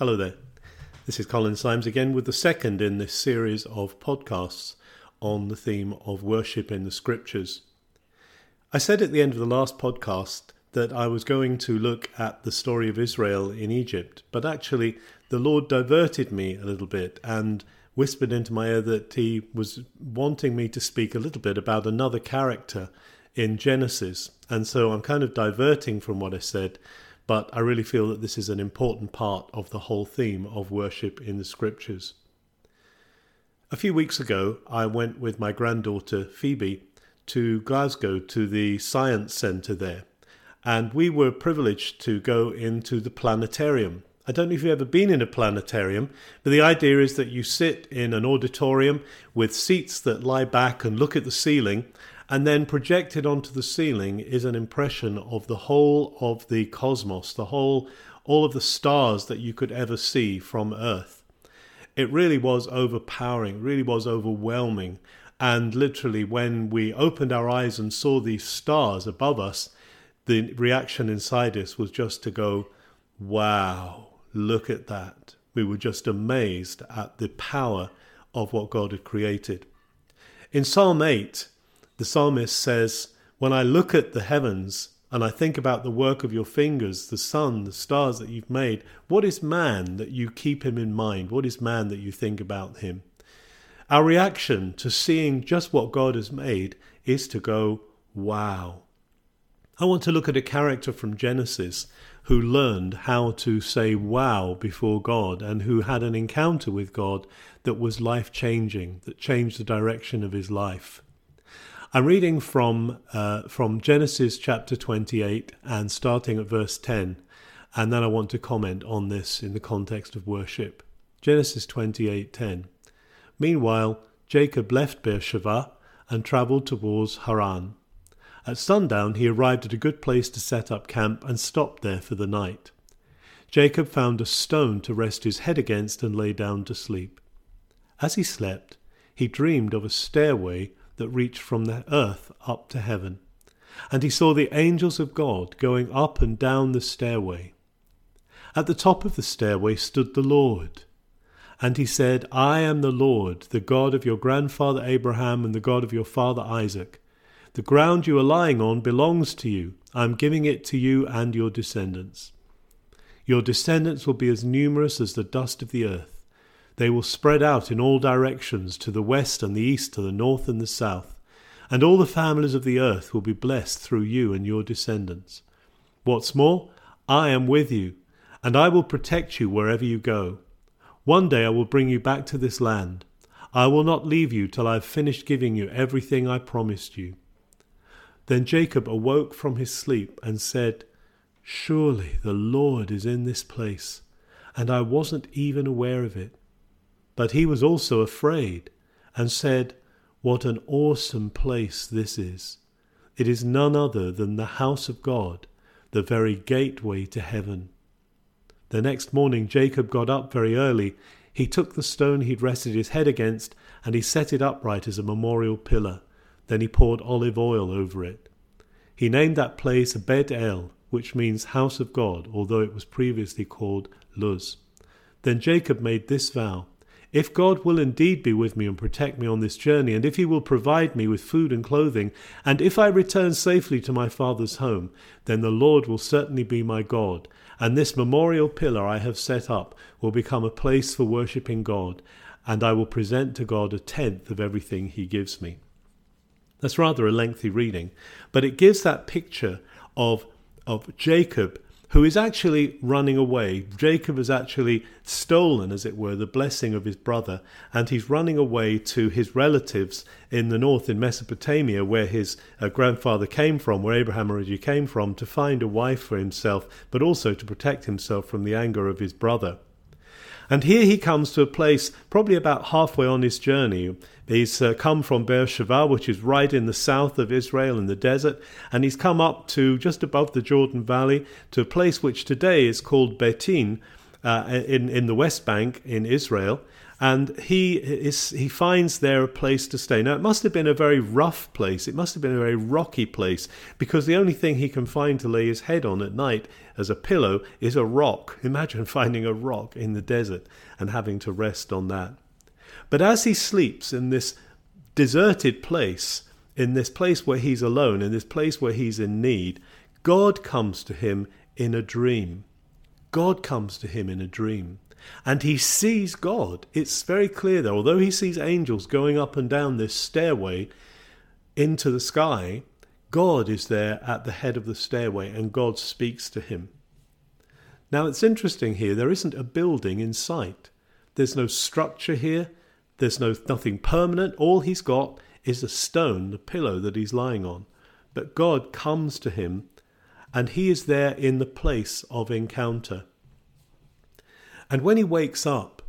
Hello there. This is Colin Symes again with the second in this series of podcasts on the theme of worship in the scriptures. I said at the end of the last podcast that I was going to look at the story of Israel in Egypt, but actually the Lord diverted me a little bit and whispered into my ear that He was wanting me to speak a little bit about another character in Genesis. And so I'm kind of diverting from what I said but I really feel that this is an important part of the whole theme of worship in the scriptures. A few weeks ago, I went with my granddaughter Phoebe to Glasgow to the Science Centre there, and we were privileged to go into the planetarium. I don't know if you've ever been in a planetarium, but the idea is that you sit in an auditorium with seats that lie back and look at the ceiling, and then projected onto the ceiling is an impression of the whole of the cosmos, the whole, all of the stars that you could ever see from Earth. It really was overpowering, really was overwhelming. And literally, when we opened our eyes and saw these stars above us, the reaction inside us was just to go, wow, look at that. We were just amazed at the power of what God had created. In Psalm 8, the psalmist says, When I look at the heavens and I think about the work of your fingers, the sun, the stars that you've made, what is man that you keep him in mind? What is man that you think about him? Our reaction to seeing just what God has made is to go, wow. I want to look at a character from Genesis who learned how to say wow before God and who had an encounter with God that was life changing, that changed the direction of his life. I'm reading from uh, from Genesis chapter 28 and starting at verse 10, and then I want to comment on this in the context of worship. Genesis 28:10. Meanwhile, Jacob left Beersheba and travelled towards Haran. At sundown, he arrived at a good place to set up camp and stopped there for the night. Jacob found a stone to rest his head against and lay down to sleep. As he slept, he dreamed of a stairway that reached from the earth up to heaven. And he saw the angels of God going up and down the stairway. At the top of the stairway stood the Lord. And he said, I am the Lord, the God of your grandfather Abraham and the God of your father Isaac. The ground you are lying on belongs to you. I am giving it to you and your descendants. Your descendants will be as numerous as the dust of the earth. They will spread out in all directions, to the west and the east, to the north and the south. And all the families of the earth will be blessed through you and your descendants. What's more, I am with you, and I will protect you wherever you go. One day I will bring you back to this land. I will not leave you till I have finished giving you everything I promised you. Then Jacob awoke from his sleep and said, Surely the Lord is in this place, and I wasn't even aware of it. But he was also afraid and said, What an awesome place this is! It is none other than the house of God, the very gateway to heaven. The next morning Jacob got up very early. He took the stone he'd rested his head against, and he set it upright as a memorial pillar. Then he poured olive oil over it. He named that place Bet El, which means house of God, although it was previously called Luz. Then Jacob made this vow if God will indeed be with me and protect me on this journey, and if He will provide me with food and clothing, and if I return safely to my father's home, then the Lord will certainly be my God, and this memorial pillar I have set up will become a place for worshipping God, and I will present to God a tenth of everything He gives me. That's rather a lengthy reading, but it gives that picture of, of Jacob who is actually running away. Jacob has actually stolen, as it were, the blessing of his brother, and he's running away to his relatives in the north in Mesopotamia, where his uh, grandfather came from, where Abraham originally came from, to find a wife for himself, but also to protect himself from the anger of his brother. And here he comes to a place probably about halfway on his journey. He's uh, come from Beersheba, which is right in the south of Israel in the desert, and he's come up to just above the Jordan Valley to a place which today is called Betin uh, in, in the West Bank in Israel. and he is he finds there a place to stay. Now it must have been a very rough place. It must have been a very rocky place because the only thing he can find to lay his head on at night as a pillow is a rock. Imagine finding a rock in the desert and having to rest on that. But as he sleeps in this deserted place, in this place where he's alone, in this place where he's in need, God comes to him in a dream. God comes to him in a dream. And he sees God. It's very clear there. Although he sees angels going up and down this stairway into the sky, God is there at the head of the stairway and God speaks to him. Now it's interesting here, there isn't a building in sight. There's no structure here, there's no nothing permanent. All he's got is a stone, the pillow that he's lying on. But God comes to him and he is there in the place of encounter. And when he wakes up,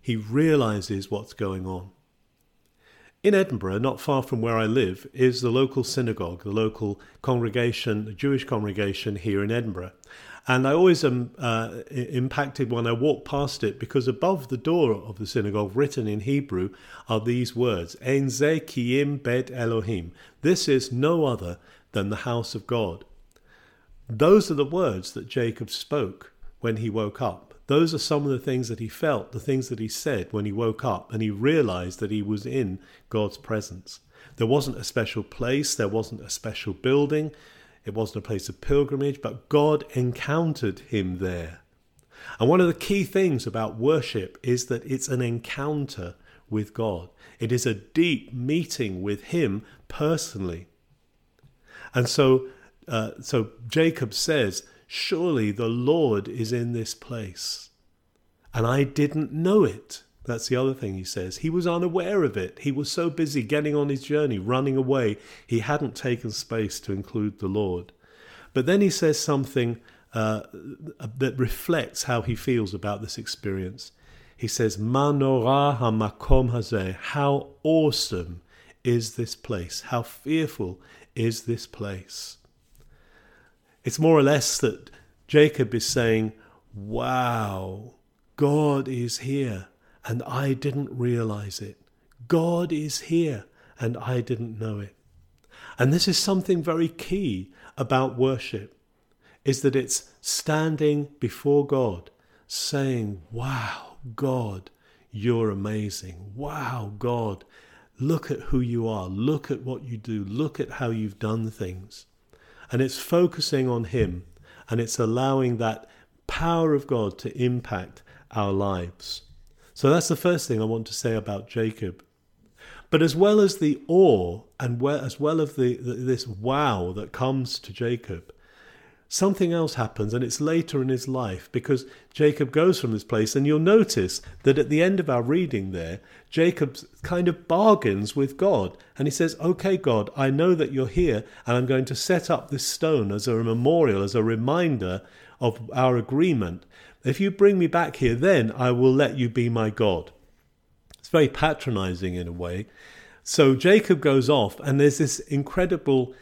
he realizes what's going on. In Edinburgh, not far from where I live, is the local synagogue, the local congregation, the Jewish congregation here in Edinburgh. And I always am uh, impacted when I walk past it because above the door of the synagogue, written in Hebrew, are these words Ein ze kiyim bet Elohim. This is no other than the house of God. Those are the words that Jacob spoke when he woke up. Those are some of the things that he felt, the things that he said when he woke up and he realized that he was in God's presence. There wasn't a special place, there wasn't a special building, it wasn't a place of pilgrimage, but God encountered him there. And one of the key things about worship is that it's an encounter with God. It is a deep meeting with Him personally. And so, uh, so Jacob says, Surely the Lord is in this place. And I didn't know it. That's the other thing he says. He was unaware of it. He was so busy getting on his journey, running away, he hadn't taken space to include the Lord. But then he says something uh, that reflects how he feels about this experience. He says, Manora hamakom hazeh. How awesome is this place? How fearful is this place? It's more or less that Jacob is saying, Wow, God is here and I didn't realize it. God is here, and I didn't know it. And this is something very key about worship is that it's standing before God saying, Wow, God, you're amazing. Wow, God, look at who you are. Look at what you do. Look at how you've done things. And it's focusing on Him and it's allowing that power of God to impact our lives. So that's the first thing I want to say about Jacob. But as well as the awe and as well as the, the, this wow that comes to Jacob, something else happens, and it's later in his life because Jacob goes from this place. And you'll notice that at the end of our reading there, Jacob kind of bargains with God. And he says, Okay, God, I know that you're here, and I'm going to set up this stone as a memorial, as a reminder of our agreement. If you bring me back here, then I will let you be my God. It's very patronizing in a way. So Jacob goes off, and there's this incredible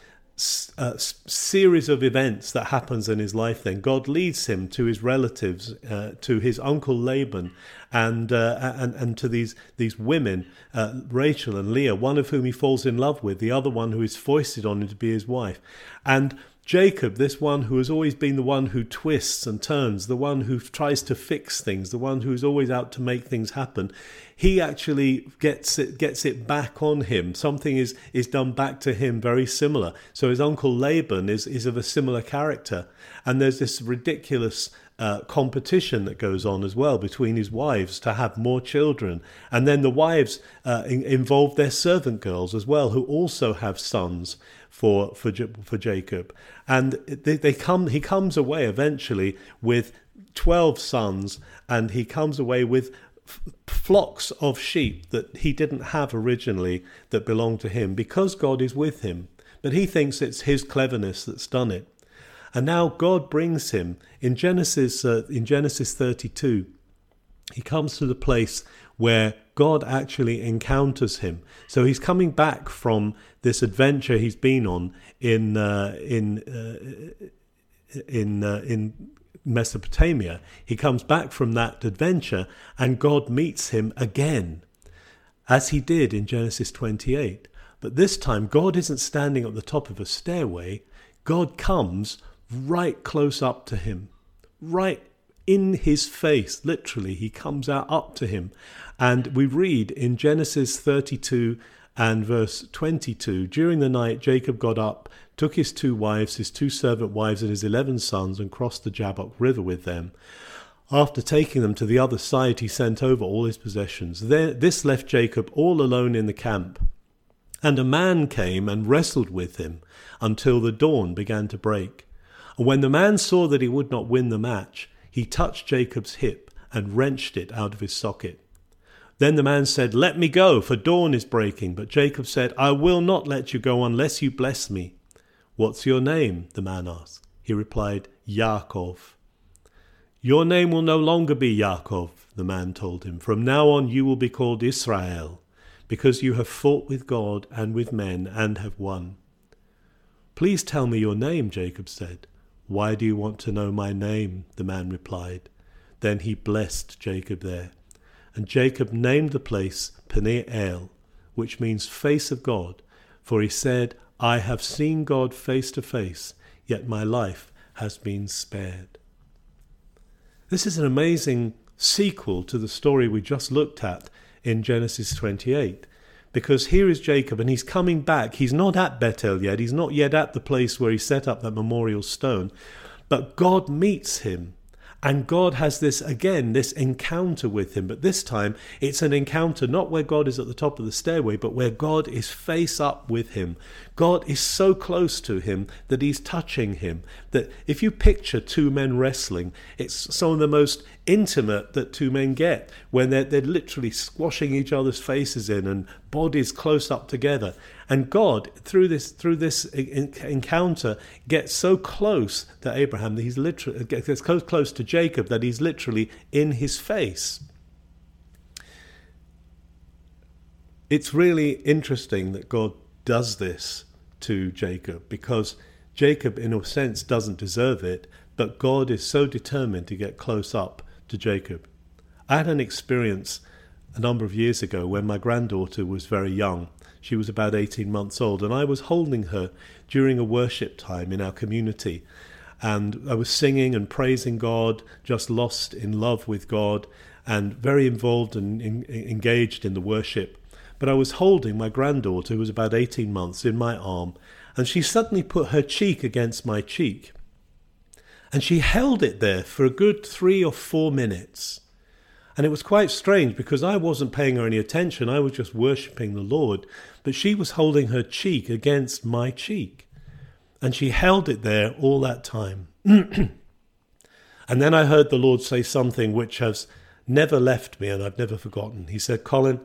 uh, series of events that happens in his life. Then God leads him to his relatives, uh, to his uncle Laban, and uh, and and to these these women, uh, Rachel and Leah. One of whom he falls in love with, the other one who is foisted on him to be his wife, and Jacob, this one who has always been the one who twists and turns, the one who tries to fix things, the one who's always out to make things happen, he actually gets it gets it back on him. Something is is done back to him very similar. So his uncle Laban is is of a similar character, and there's this ridiculous uh, competition that goes on as well between his wives to have more children. And then the wives uh, in, involve their servant girls as well, who also have sons for for for Jacob, and they, they come. He comes away eventually with twelve sons, and he comes away with flocks of sheep that he didn't have originally that belonged to him because God is with him. But he thinks it's his cleverness that's done it. And now God brings him in Genesis uh, in Genesis 32. He comes to the place where God actually encounters him. So he's coming back from this adventure he's been on in uh, in uh, in uh, in Mesopotamia. He comes back from that adventure and God meets him again, as he did in Genesis 28. But this time, God isn't standing at the top of a stairway. God comes right close up to him, right in his face, literally. He comes out up to him. And we read in Genesis 32 and verse 22 During the night, Jacob got up, took his two wives, his two servant wives, and his eleven sons, and crossed the Jabbok River with them. After taking them to the other side, he sent over all his possessions. this left Jacob all alone in the camp. And a man came and wrestled with him until the dawn began to break. And when the man saw that he would not win the match, he touched Jacob's hip and wrenched it out of his socket. Then the man said, Let me go, for dawn is breaking. But Jacob said, I will not let you go unless you bless me. What's your name? the man asked. He replied, Yaakov. Your name will no longer be Yaakov, the man told him. From now on you will be called Israel, because you have fought with God and with men and have won. Please tell me your name, Jacob said. Why do you want to know my name? the man replied. Then he blessed Jacob there. And Jacob named the place Peniel, which means face of God, for he said, I have seen God face to face, yet my life has been spared. This is an amazing sequel to the story we just looked at in Genesis 28. Because here is Jacob and he's coming back. He's not at Bethel yet. He's not yet at the place where he set up that memorial stone. But God meets him and God has this, again, this encounter with him. But this time, it's an encounter not where God is at the top of the stairway, but where God is face up with him. God is so close to him that he's touching him. That if you picture two men wrestling, it's some of the most intimate that two men get when they're, they're literally squashing each other's faces in and bodies close up together. And God, through this through this encounter, gets so close to Abraham that he's literally uh, gets so close to Jacob that he's literally in his face. It's really interesting that God does this to Jacob because Jacob, in a sense, doesn't deserve it, but God is so determined to get close up to Jacob. I had an experience a number of years ago when my granddaughter was very young she was about 18 months old, and I was holding her during a worship time in our community. And I was singing and praising God, just lost in love with God, and very involved and in, engaged in the worship. But I was holding my granddaughter, who was about 18 months, in my arm, and she suddenly put her cheek against my cheek. And she held it there for a good three or four minutes. And it was quite strange because I wasn't paying her any attention. I was just worshipping the Lord. But she was holding her cheek against my cheek. And she held it there all that time. and then I heard the Lord say something which has never left me and I've never forgotten. He said, Colin,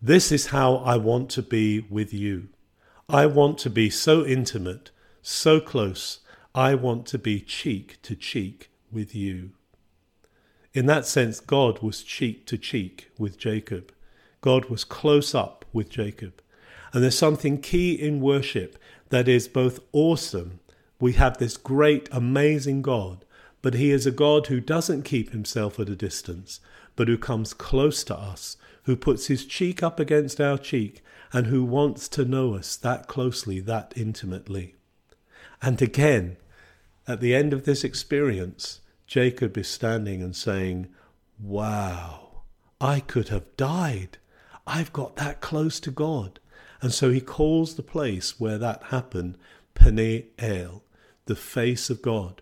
this is how I want to be with you. I want to be so intimate, so close. I want to be cheek to cheek with you. In that sense, God was cheek to cheek with Jacob. God was close up with Jacob. And there's something key in worship that is both awesome. We have this great, amazing God, but He is a God who doesn't keep Himself at a distance, but who comes close to us, who puts His cheek up against our cheek, and who wants to know us that closely, that intimately. And again, at the end of this experience, Jacob is standing and saying, Wow, I could have died. I've got that close to God. And so he calls the place where that happened Peniel, the face of God.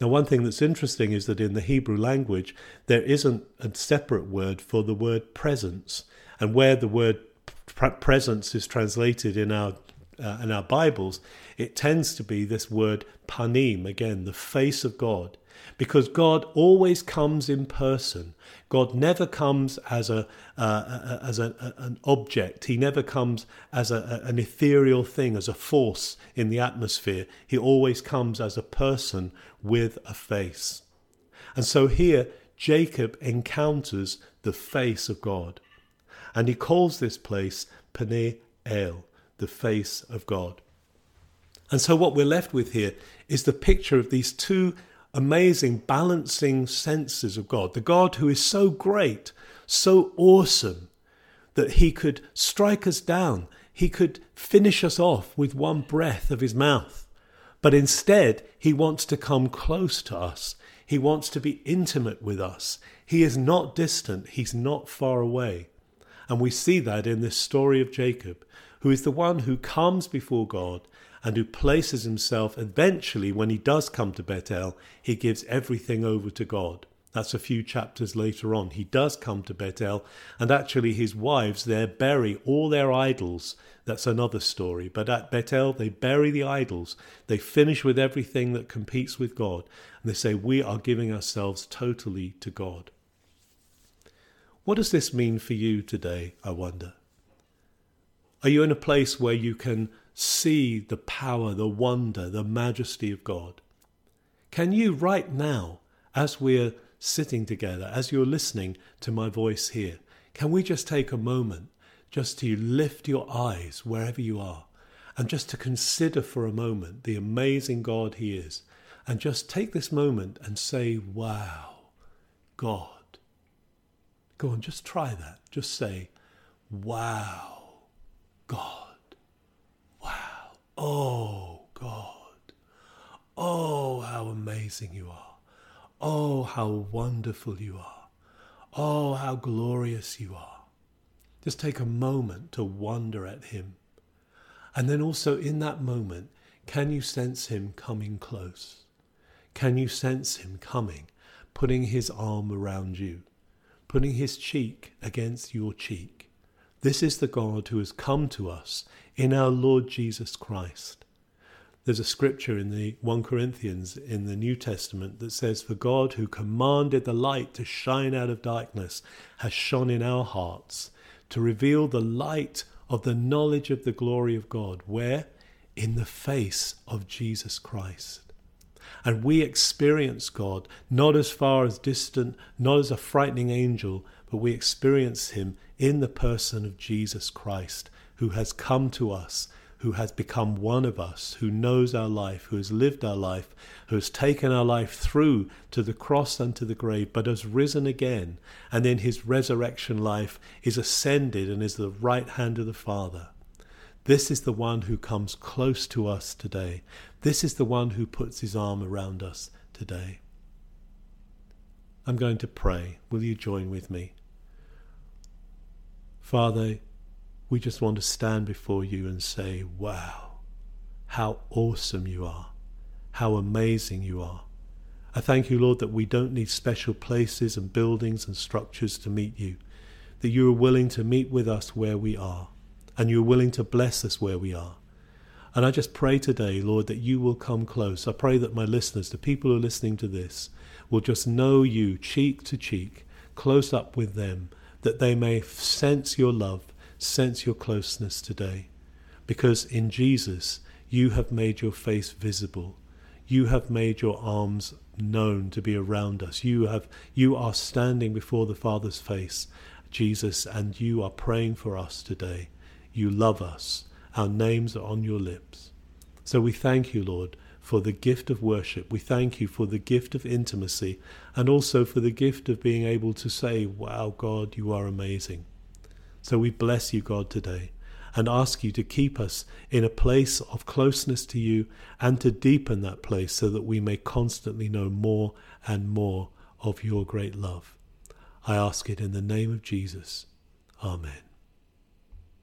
Now, one thing that's interesting is that in the Hebrew language, there isn't a separate word for the word presence. And where the word presence is translated in our uh, in our Bibles, it tends to be this word panim, again, the face of God because God always comes in person. God never comes as a uh, as a, an object. He never comes as a, an ethereal thing, as a force in the atmosphere. He always comes as a person with a face. And so here Jacob encounters the face of God, and he calls this place Peniel, the face of God. And so what we're left with here is the picture of these two amazing balancing senses of God, the God who is so great, so awesome, that he could strike us down, he could finish us off with one breath of his mouth. But instead, he wants to come close to us. He wants to be intimate with us. He is not distant, he's not far away. And we see that in this story of Jacob, who is the one who comes before God and who places himself eventually, when he does come to Bethel, he gives everything over to God. That's a few chapters later on. He does come to Bethel, and actually his wives there bury all their idols. That's another story. But at Bethel, they bury the idols. They finish with everything that competes with God, and they say, We are giving ourselves totally to God. What does this mean for you today, I wonder? Are you in a place where you can see the power, the wonder, the majesty of God? Can you right now, as we're sitting together, as you're listening to my voice here, can we just take a moment just to lift your eyes wherever you are and just to consider for a moment the amazing God He is and just take this moment and say, Wow, God. Go on, just try that. Just say, Wow, God. Oh, God. Oh, how amazing you are. Oh, how wonderful you are. Oh, how glorious you are. Just take a moment to wonder at Him. And then also in that moment, can you sense Him coming close? Can you sense Him coming, putting His arm around you, putting His cheek against your cheek? This is the God who has come to us in our Lord Jesus Christ. There's a scripture in the 1 Corinthians in the New Testament that says, For God who commanded the light to shine out of darkness has shone in our hearts to reveal the light of the knowledge of the glory of God. Where? In the face of Jesus Christ. And we experience God not as far as distant, not as a frightening angel, but we experience Him in the person of Jesus Christ, who has come to us who has become one of us, who knows our life, who has lived our life, who has taken our life through to the cross and to the grave, but has risen again, and in his resurrection life is ascended and is the right hand of the Father. This is the one who comes close to us today. This is the one who puts his arm around us today. I'm going to pray. Will you join with me? Father, we just want to stand before you and say, Wow, how awesome you are, how amazing you are. I thank you, Lord, that we don't need special places and buildings and structures to meet you, that you are willing to meet with us where we are, and you are willing to bless us where we are. And I just pray today, Lord, that you will come close. I pray that my listeners, the people who are listening to this, will just know you cheek to cheek, close up with them, that they may sense your love sense your closeness today. Because in Jesus, you have made your face visible. You have made your arms known to be around us. You have you are standing before the Father's face, Jesus, and you are praying for us today. You love us. Our names are on your lips. So we thank you, Lord, for the gift of worship. We thank you for the gift of intimacy and also for the gift of being able to say, Wow, God, you are amazing. So we bless you, God, today and ask you to keep us in a place of closeness to you and to deepen that place so that we may constantly know more and more of your great love. I ask it in the name of Jesus. Amen.